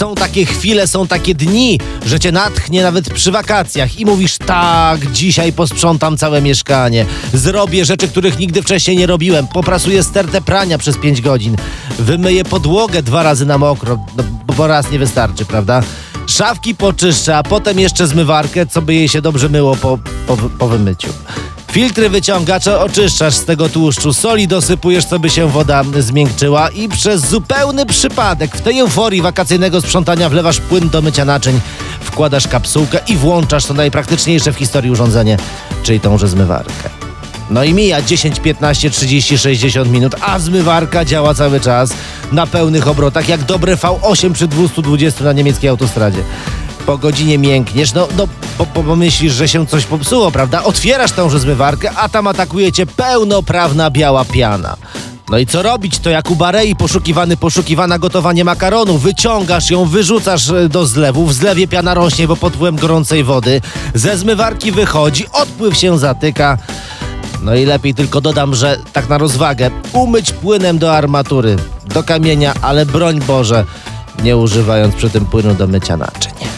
Są takie chwile, są takie dni, że cię natchnie nawet przy wakacjach i mówisz tak, dzisiaj posprzątam całe mieszkanie, zrobię rzeczy, których nigdy wcześniej nie robiłem, poprasuję stertę prania przez 5 godzin, wymyję podłogę dwa razy na mokro, no, bo raz nie wystarczy, prawda? Szafki poczyszczę, a potem jeszcze zmywarkę, co by jej się dobrze myło po, po, po wymyciu. Filtry wyciągasz, oczyszczasz z tego tłuszczu, soli dosypujesz, co by się woda zmiękczyła i przez zupełny przypadek w tej euforii wakacyjnego sprzątania wlewasz płyn do mycia naczyń, wkładasz kapsułkę i włączasz to najpraktyczniejsze w historii urządzenie, czyli tąże zmywarkę. No i mija 10, 15, 30, 60 minut, a zmywarka działa cały czas na pełnych obrotach, jak dobre V8 przy 220 na niemieckiej autostradzie. Po godzinie miękniesz, no, no po, pomyślisz, że się coś popsuło, prawda? Otwierasz tąże zmywarkę, a tam atakuje cię pełnoprawna biała piana. No i co robić? To jak u Barei poszukiwany, poszukiwana gotowanie makaronu. Wyciągasz ją, wyrzucasz e, do zlewu. W zlewie piana rośnie, bo pod wpływem gorącej wody. Ze zmywarki wychodzi, odpływ się zatyka. No i lepiej tylko dodam, że tak na rozwagę, umyć płynem do armatury, do kamienia, ale broń Boże, nie używając przy tym płynu do mycia naczyń.